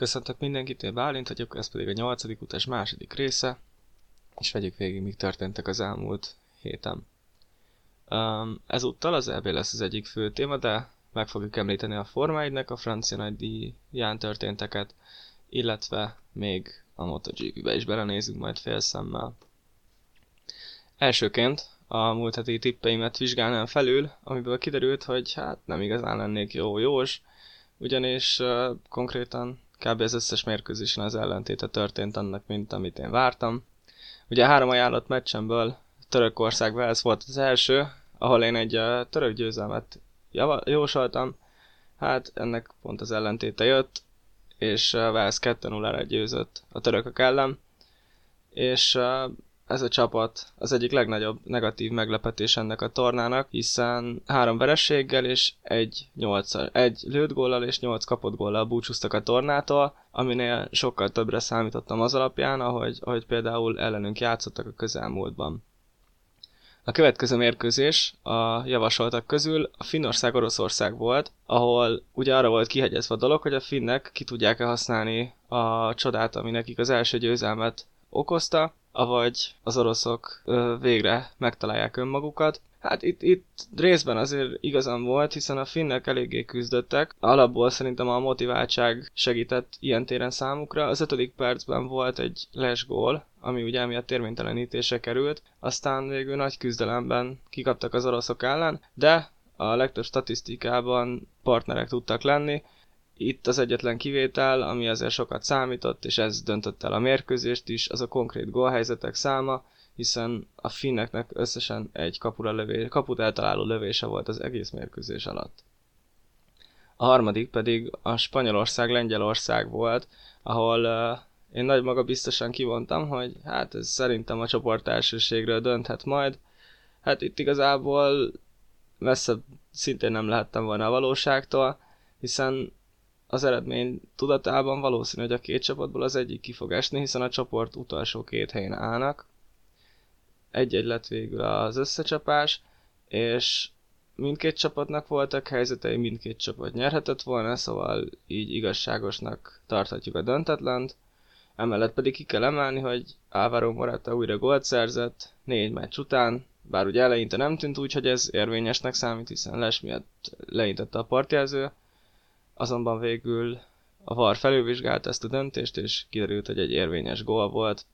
Köszöntök mindenkit, én Bálint vagyok, ez pedig a nyolcadik utas második része, és vegyük végig, mik történtek az elmúlt héten. Um, ezúttal az EB lesz az egyik fő téma, de meg fogjuk említeni a Forma 1 a francia nagydíján történteket, illetve még a MotoGP-be is belenézünk majd fél szemmel. Elsőként a múlt heti tippeimet vizsgálnám felül, amiből kiderült, hogy hát nem igazán lennék jó jós, ugyanis uh, konkrétan kb. az összes mérkőzésen az ellentéte történt annak, mint amit én vártam. Ugye a három ajánlott meccsemből Törökország ez volt az első, ahol én egy török győzelmet jósoltam, hát ennek pont az ellentéte jött, és Wales 2-0-ra győzött a törökök ellen, és ez a csapat az egyik legnagyobb negatív meglepetés ennek a tornának, hiszen három verességgel és egy, nyolc, egy lőtt góllal és nyolc kapott góllal búcsúztak a tornától, aminél sokkal többre számítottam az alapján, ahogy, ahogy például ellenünk játszottak a közelmúltban. A következő mérkőzés a javasoltak közül a Finnország-Oroszország volt, ahol ugye arra volt kihegyezve a dolog, hogy a finnek ki tudják-e használni a csodát, ami nekik az első győzelmet okozta, avagy az oroszok ö, végre megtalálják önmagukat. Hát itt, itt részben azért igazam volt, hiszen a finnek eléggé küzdöttek. Alapból szerintem a motiváltság segített ilyen téren számukra. Az ötödik percben volt egy les gól, ami ugye emiatt térvénytelenítése került. Aztán végül nagy küzdelemben kikaptak az oroszok ellen, de a legtöbb statisztikában partnerek tudtak lenni, itt az egyetlen kivétel, ami azért sokat számított, és ez döntött el a mérkőzést is, az a konkrét gólhelyzetek száma, hiszen a finneknek összesen egy kapura lövés, kaput eltaláló lövése volt az egész mérkőzés alatt. A harmadik pedig a Spanyolország-Lengyelország volt, ahol uh, én nagy maga biztosan kivontam, hogy hát ez szerintem a csoport elsőségről dönthet majd. Hát itt igazából messze szintén nem lehettem volna a valóságtól, hiszen az eredmény tudatában valószínű, hogy a két csapatból az egyik ki fog esni, hiszen a csoport utolsó két helyen állnak. Egy-egy lett végül az összecsapás, és mindkét csapatnak voltak helyzetei, mindkét csapat nyerhetett volna, szóval így igazságosnak tarthatjuk a döntetlent. Emellett pedig ki kell emelni, hogy Álvaro Morata újra gólt szerzett négy meccs után, bár ugye eleinte nem tűnt úgy, hogy ez érvényesnek számít, hiszen Les miatt leintette a partjelző, azonban végül a VAR felülvizsgálta ezt a döntést, és kiderült, hogy egy érvényes gól volt.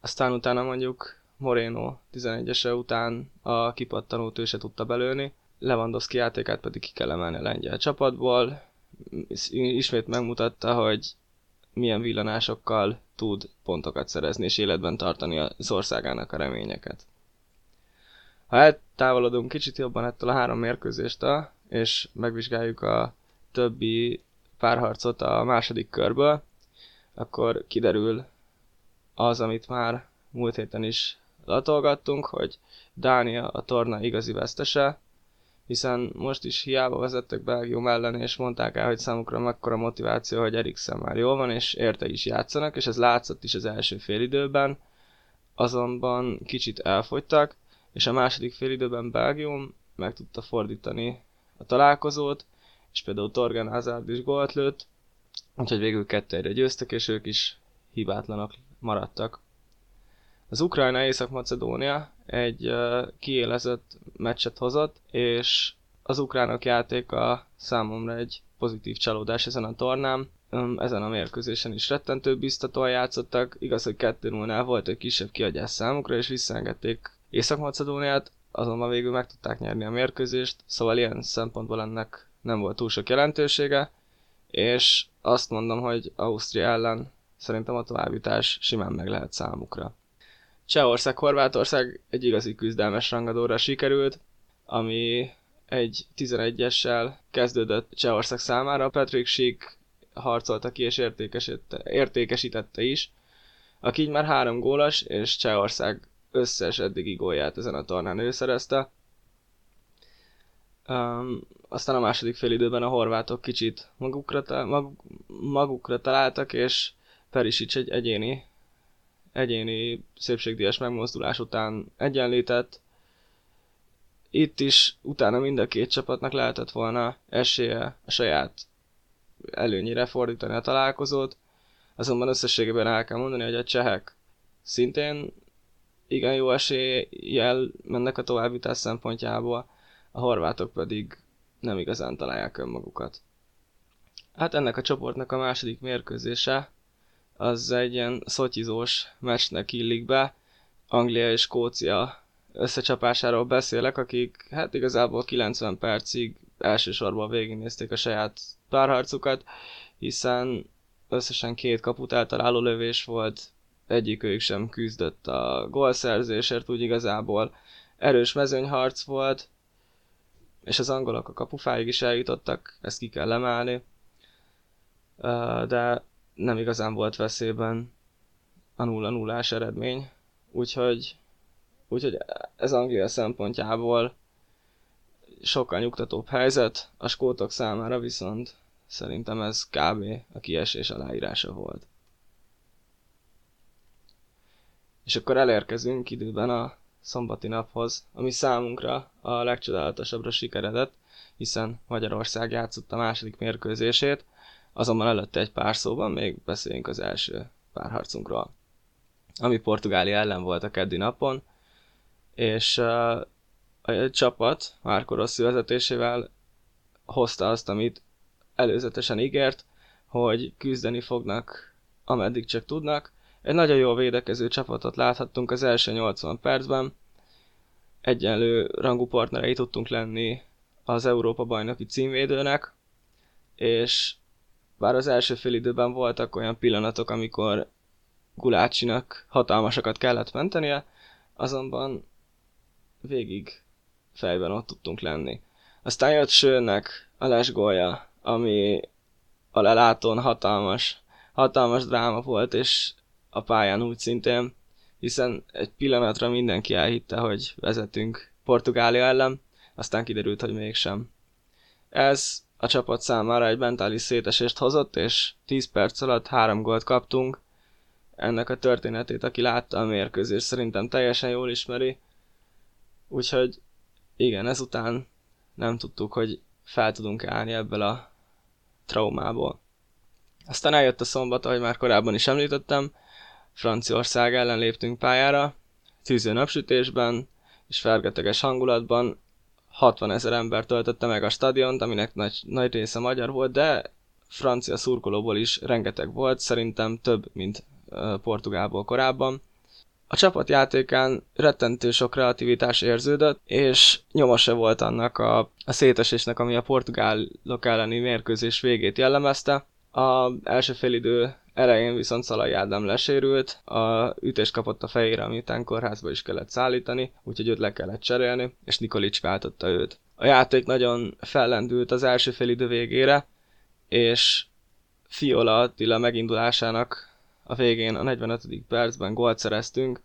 Aztán utána mondjuk Moreno 11-ese után a kipattanót ő se tudta belőni, Lewandowski játékát pedig ki kell emelni a lengyel csapatból. Ismét megmutatta, hogy milyen villanásokkal tud pontokat szerezni és életben tartani az országának a reményeket. Ha eltávolodunk kicsit jobban ettől a három mérkőzéstől, és megvizsgáljuk a többi párharcot a második körből, akkor kiderül az, amit már múlt héten is latolgattunk, hogy Dánia a torna igazi vesztese, hiszen most is hiába vezettek Belgium ellen, és mondták el, hogy számukra mekkora motiváció, hogy Eriksen már jól van, és érte is játszanak, és ez látszott is az első félidőben, azonban kicsit elfogytak, és a második félidőben Belgium meg tudta fordítani a találkozót, és például Torgan Hazard is gólt lőtt, úgyhogy végül kettőre győztek, és ők is hibátlanok maradtak. Az Ukrajna Észak-Macedónia egy uh, kiélezett meccset hozott, és az ukránok játéka számomra egy pozitív csalódás ezen a tornán. Um, ezen a mérkőzésen is rettentő biztatóan játszottak, igaz, hogy 2 0 volt egy kisebb kiadás számukra, és visszaengedték Észak-Macedóniát, azonban végül meg tudták nyerni a mérkőzést, szóval ilyen szempontból ennek nem volt túl sok jelentősége, és azt mondom, hogy Ausztria ellen szerintem a továbbítás simán meg lehet számukra. Csehország, Horvátország egy igazi küzdelmes rangadóra sikerült, ami egy 11-essel kezdődött Csehország számára. Patrick Schick harcolta ki és értékesítette is, aki így már három gólas, és Csehország összes eddigi gólját ezen a tornán ő szerezte. Um, aztán a második fél időben a horvátok kicsit magukra, mag, magukra találtak, és Perisic egy egyéni, egyéni szépségdíjas megmozdulás után egyenlített. Itt is utána mind a két csapatnak lehetett volna esélye a saját előnyire fordítani a találkozót, azonban összességében el kell mondani, hogy a csehek szintén igen jó eséllyel mennek a továbbítás szempontjából, a horvátok pedig nem igazán találják önmagukat. Hát ennek a csoportnak a második mérkőzése az egy ilyen szotyizós meccsnek illik be. Anglia és Skócia összecsapásáról beszélek, akik hát igazából 90 percig elsősorban végignézték a saját párharcukat, hiszen összesen két kaput eltaláló lövés volt, egyikőjük sem küzdött a gólszerzésért, úgy igazából erős mezőnyharc volt, és az angolok a kapufáig is eljutottak, ezt ki kell emelni, de nem igazán volt veszélyben a 0 0 eredmény, úgyhogy, úgyhogy ez Anglia szempontjából sokkal nyugtatóbb helyzet, a skótok számára viszont szerintem ez kb. a kiesés aláírása volt. És akkor elérkezünk időben a szombati naphoz, ami számunkra a legcsodálatosabbra sikeredett, hiszen Magyarország játszott a második mérkőzését, azonban előtte egy pár szóban még beszéljünk az első párharcunkról, ami Portugália ellen volt a keddi napon, és a csapat Márko Rossi vezetésével hozta azt, amit előzetesen ígért, hogy küzdeni fognak, ameddig csak tudnak, egy nagyon jól védekező csapatot láthattunk az első 80 percben. Egyenlő rangú partnerei tudtunk lenni az Európa bajnoki címvédőnek, és bár az első fél időben voltak olyan pillanatok, amikor Gulácsinak hatalmasakat kellett mentenie, azonban végig fejben ott tudtunk lenni. Aztán jött Sőnnek a lesgolja, ami a lelátón hatalmas, hatalmas dráma volt, és a pályán úgy szintén, hiszen egy pillanatra mindenki elhitte, hogy vezetünk Portugália ellen, aztán kiderült, hogy mégsem. Ez a csapat számára egy mentális szétesést hozott, és 10 perc alatt három gólt kaptunk. Ennek a történetét, aki látta a mérkőzést, szerintem teljesen jól ismeri. Úgyhogy igen, ezután nem tudtuk, hogy fel tudunk állni ebből a traumából. Aztán eljött a szombat, ahogy már korábban is említettem, Franciaország ellen léptünk pályára, tűző napsütésben és fergeteges hangulatban 60 ezer ember töltötte meg a stadiont, aminek nagy, nagy része magyar volt, de francia szurkolóból is rengeteg volt, szerintem több, mint Portugálból korábban. A csapat játékán rettentő sok kreativitás érződött, és nyoma se volt annak a, a szétesésnek, ami a portugálok elleni mérkőzés végét jellemezte. A első félidő Elején viszont Szalai Ádám lesérült, a ütést kapott a fejére, amitán kórházba is kellett szállítani, úgyhogy őt le kellett cserélni, és Nikolics váltotta őt. A játék nagyon fellendült az első idő végére, és Fiola Attila megindulásának a végén a 45. percben gólt szereztünk,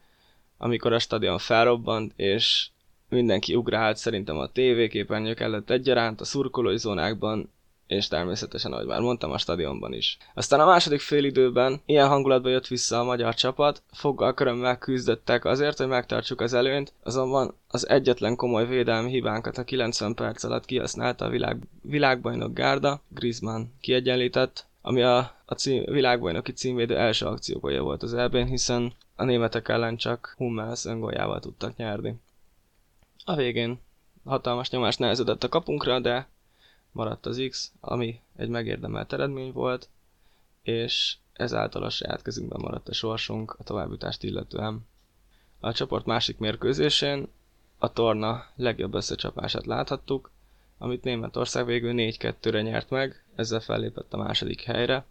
amikor a stadion felrobbant, és mindenki ugrált szerintem a tévéképernyők előtt egyaránt, a szurkolói zónákban és természetesen, ahogy már mondtam, a stadionban is. Aztán a második félidőben ilyen hangulatban jött vissza a magyar csapat, foggal körömmel küzdöttek azért, hogy megtartsuk az előnyt, azonban az egyetlen komoly védelmi hibánkat a 90 perc alatt kihasználta a világ, világbajnok Gárda, Griezmann kiegyenlített, ami a, a cím, világbajnoki címvédő első akciógolja volt az elbén, hiszen a németek ellen csak Hummels öngoljával tudtak nyerni. A végén hatalmas nyomás nehezedett a kapunkra, de maradt az X, ami egy megérdemelt eredmény volt, és ezáltal a saját kezünkben maradt a sorsunk a továbbjutást illetően. A csoport másik mérkőzésén a torna legjobb összecsapását láthattuk, amit Németország végül 4-2-re nyert meg, ezzel fellépett a második helyre.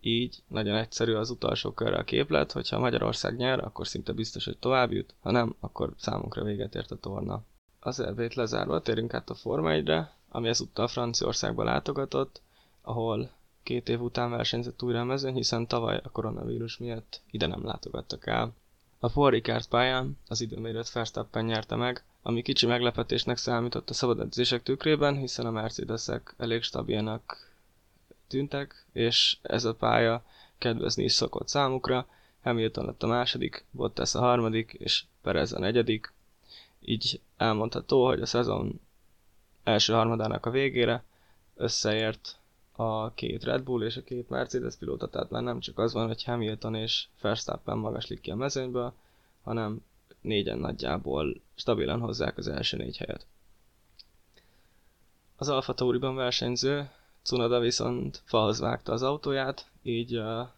Így nagyon egyszerű az utolsó körre a képlet, hogyha Magyarország nyer, akkor szinte biztos, hogy tovább jut, ha nem, akkor számunkra véget ért a torna. Az elvét lezárva térünk át a Forma 1-re, ami ezúttal Franciaországba látogatott, ahol két év után versenyzett újra a mezőn, hiszen tavaly a koronavírus miatt ide nem látogattak el. A Paul Ricard pályán az időmérőt Verstappen nyerte meg, ami kicsi meglepetésnek számított a szabad edzések tükrében, hiszen a Mercedesek elég stabilnak tűntek, és ez a pálya kedvezni is szokott számukra. Hamilton lett a második, Bottas a harmadik, és Perez a negyedik. Így elmondható, hogy a szezon első harmadának a végére összeért a két Red Bull és a két Mercedes pilóta, tehát már nem csak az van, hogy Hamilton és Verstappen magaslik ki a mezőnyből, hanem négyen nagyjából stabilan hozzák az első négy helyet. Az Alfa Tauriban versenyző Cunoda viszont falhoz vágta az autóját, így uh,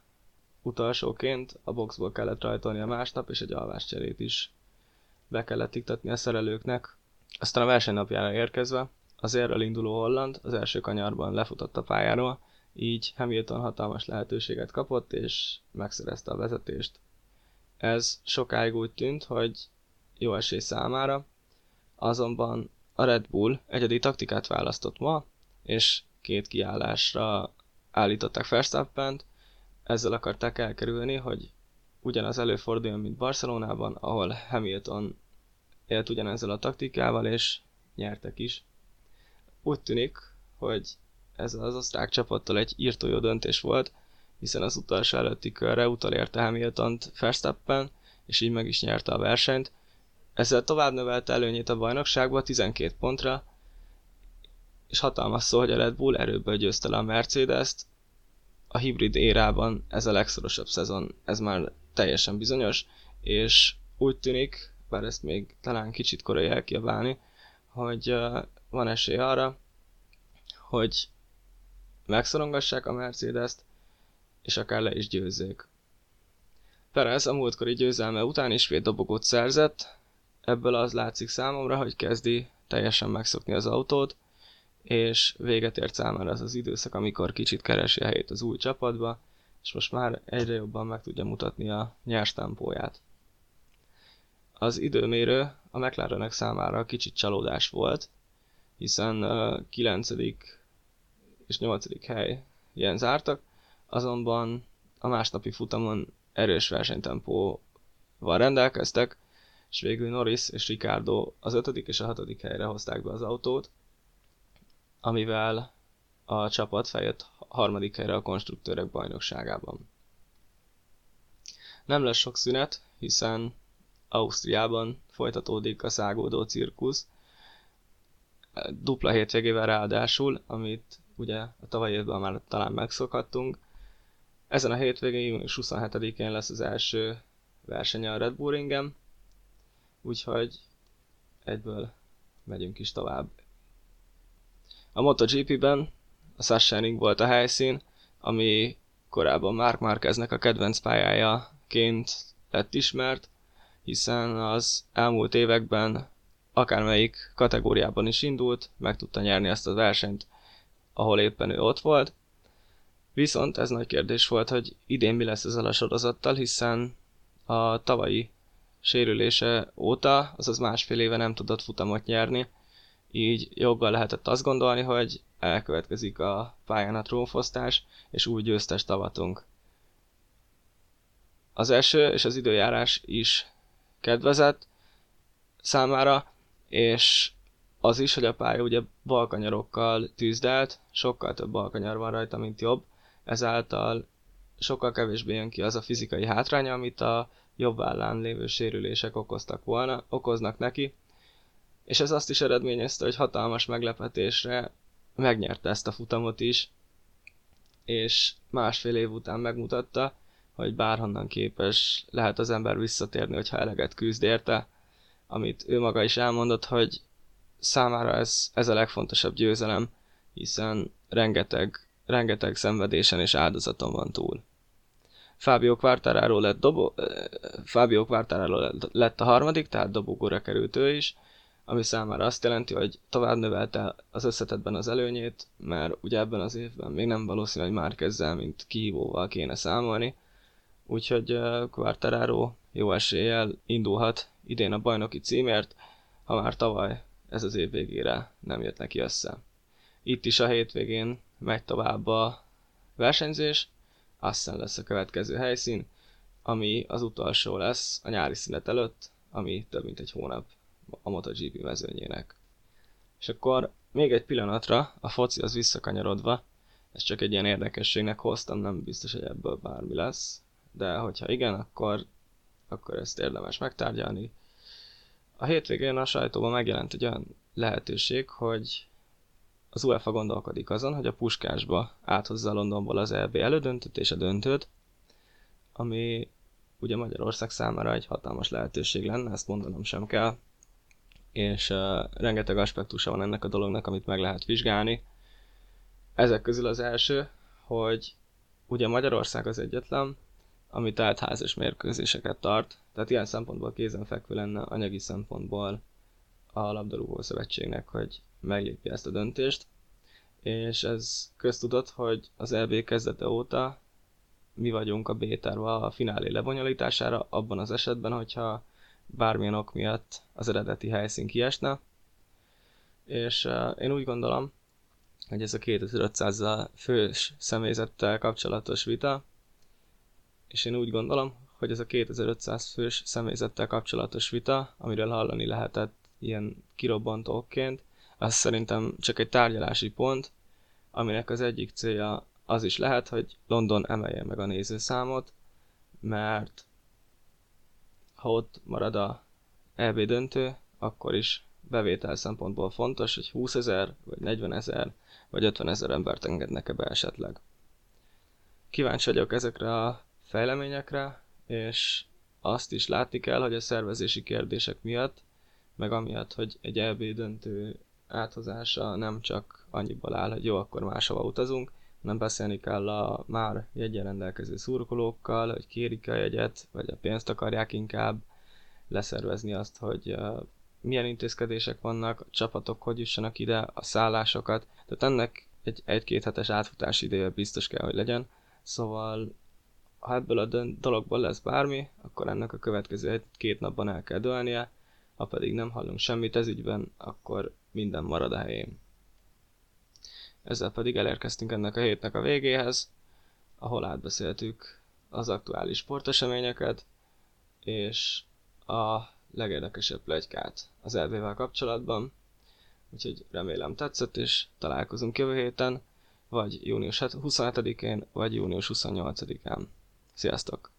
utolsóként a boxból kellett rajtolni a másnap, és egy alváscserét is be kellett iktatni a szerelőknek. Aztán a versenynapjára érkezve az érrel induló Holland az első kanyarban lefutott a pályáról, így Hamilton hatalmas lehetőséget kapott, és megszerezte a vezetést. Ez sokáig úgy tűnt, hogy jó esély számára, azonban a Red Bull egyedi taktikát választott ma, és két kiállásra állították Verstappent, ezzel akarták elkerülni, hogy ugyanaz előforduljon, mint Barcelonában, ahol Hamilton élt ugyanezzel a taktikával, és nyertek is. Úgy tűnik, hogy ez az osztrák csapattól egy írtó jó döntés volt, hiszen az utolsó előtti körre utolérte Hamilton-t Verstappen, és így meg is nyerte a versenyt. Ezzel tovább növelte előnyét a bajnokságba 12 pontra, és hatalmas szó, hogy a Red Bull erőből győzte le a Mercedes-t. A hibrid érában ez a legszorosabb szezon, ez már teljesen bizonyos, és úgy tűnik, bár ezt még talán kicsit korai elkiabálni, hogy van esély arra, hogy megszorongassák a Mercedes-t, és akár le is győzzék. Perez a múltkori győzelme után ismét dobogót szerzett, ebből az látszik számomra, hogy kezdi teljesen megszokni az autót, és véget ért számára az az időszak, amikor kicsit keresi a helyét az új csapatba, és most már egyre jobban meg tudja mutatni a nyers tempóját. Az időmérő a McLarenek számára kicsit csalódás volt, hiszen a 9. és 8. hely ilyen zártak, azonban a másnapi futamon erős versenytempóval rendelkeztek, és végül Norris és Ricardo az 5. és a 6. helyre hozták be az autót, amivel a csapat feljött harmadik helyre a konstruktőrek bajnokságában. Nem lesz sok szünet, hiszen Ausztriában folytatódik a szágódó cirkusz, dupla hétvégével ráadásul, amit ugye a tavalyi évben már talán megszokhattunk. Ezen a hétvégén, június 27-én lesz az első verseny a Red Bull Ringen, úgyhogy egyből megyünk is tovább. A MotoGP-ben a Sachsenring volt a helyszín, ami korábban Mark Marqueznek a kedvenc pályájaként lett ismert, hiszen az elmúlt években akármelyik kategóriában is indult, meg tudta nyerni ezt a versenyt, ahol éppen ő ott volt. Viszont ez nagy kérdés volt, hogy idén mi lesz ezzel a sorozattal, hiszen a tavalyi sérülése óta, azaz másfél éve nem tudott futamot nyerni, így joggal lehetett azt gondolni, hogy elkövetkezik a pályán a trónfosztás, és új győztes tavatunk. Az eső és az időjárás is kedvezett számára, és az is, hogy a pálya ugye balkanyarokkal tűzdelt, sokkal több balkanyar van rajta, mint jobb, ezáltal sokkal kevésbé jön ki az a fizikai hátránya, amit a jobb állán lévő sérülések okoztak volna, okoznak neki, és ez azt is eredményezte, hogy hatalmas meglepetésre megnyerte ezt a futamot is, és másfél év után megmutatta, hogy bárhonnan képes lehet az ember visszatérni, hogyha eleget küzd érte, amit ő maga is elmondott, hogy számára ez, ez a legfontosabb győzelem, hiszen rengeteg, rengeteg szenvedésen és áldozaton van túl. Fábio Quartararo lett, dobo, Fábio Quartararo lett a harmadik, tehát dobogóra került ő is, ami számára azt jelenti, hogy tovább növelte az összetetben az előnyét, mert ugye ebben az évben még nem valószínű, hogy már kezdzel, mint kihívóval kéne számolni, úgyhogy Quartararo jó eséllyel indulhat idén a bajnoki címért, ha már tavaly ez az év végére nem jött neki össze. Itt is a hétvégén megy tovább a versenyzés, aztán lesz a következő helyszín, ami az utolsó lesz a nyári szünet előtt, ami több mint egy hónap a MotoGP mezőnyének. És akkor még egy pillanatra a foci az visszakanyarodva, ez csak egy ilyen érdekességnek hoztam, nem biztos, hogy ebből bármi lesz, de hogyha igen, akkor, akkor ezt érdemes megtárgyalni. A hétvégén a sajtóban megjelent egy olyan lehetőség, hogy az UEFA gondolkodik azon, hogy a puskásba áthozza Londonból az EB elődöntőt és a döntőt, ami ugye Magyarország számára egy hatalmas lehetőség lenne, ezt mondanom sem kell, és uh, rengeteg aspektusa van ennek a dolognak, amit meg lehet vizsgálni. Ezek közül az első, hogy ugye Magyarország az egyetlen, ami teltházas mérkőzéseket tart, tehát ilyen szempontból kézenfekvő lenne anyagi szempontból a labdarúgó szövetségnek, hogy meglépje ezt a döntést, és ez köztudott, hogy az EB kezdete óta mi vagyunk a b a finálé lebonyolítására, abban az esetben, hogyha bármilyen ok miatt az eredeti helyszín kiesne. És uh, én úgy gondolom, hogy ez a 2500 fős személyzettel kapcsolatos vita, és én úgy gondolom, hogy ez a 2500 fős személyzettel kapcsolatos vita, amiről hallani lehetett ilyen kirobbantóként, az szerintem csak egy tárgyalási pont, aminek az egyik célja az is lehet, hogy London emelje meg a nézőszámot, mert ha ott marad a EB döntő, akkor is bevétel szempontból fontos, hogy 20 ezer, vagy 40 ezer, vagy 50 ezer embert engednek-e be esetleg. Kíváncsi vagyok ezekre a fejleményekre, és azt is látni kell, hogy a szervezési kérdések miatt, meg amiatt, hogy egy EB döntő áthozása nem csak annyiból áll, hogy jó, akkor máshova utazunk, hanem beszélni kell a már jegyen rendelkező szurkolókkal, hogy kérik a jegyet, vagy a pénzt akarják inkább, leszervezni azt, hogy milyen intézkedések vannak, a csapatok hogy jussanak ide, a szállásokat. Tehát ennek egy egy-két hetes átfutási ideje biztos kell, hogy legyen. Szóval ha ebből a dologból lesz bármi, akkor ennek a következő egy-két napban el kell dőlnie, ha pedig nem hallunk semmit ez ügyben, akkor minden marad a helyén. Ezzel pedig elérkeztünk ennek a hétnek a végéhez, ahol átbeszéltük az aktuális sporteseményeket, és a legérdekesebb plegykát az elvével kapcsolatban. Úgyhogy remélem tetszett, és találkozunk jövő héten, vagy június 27-én, vagy június 28-án. Sziasztok!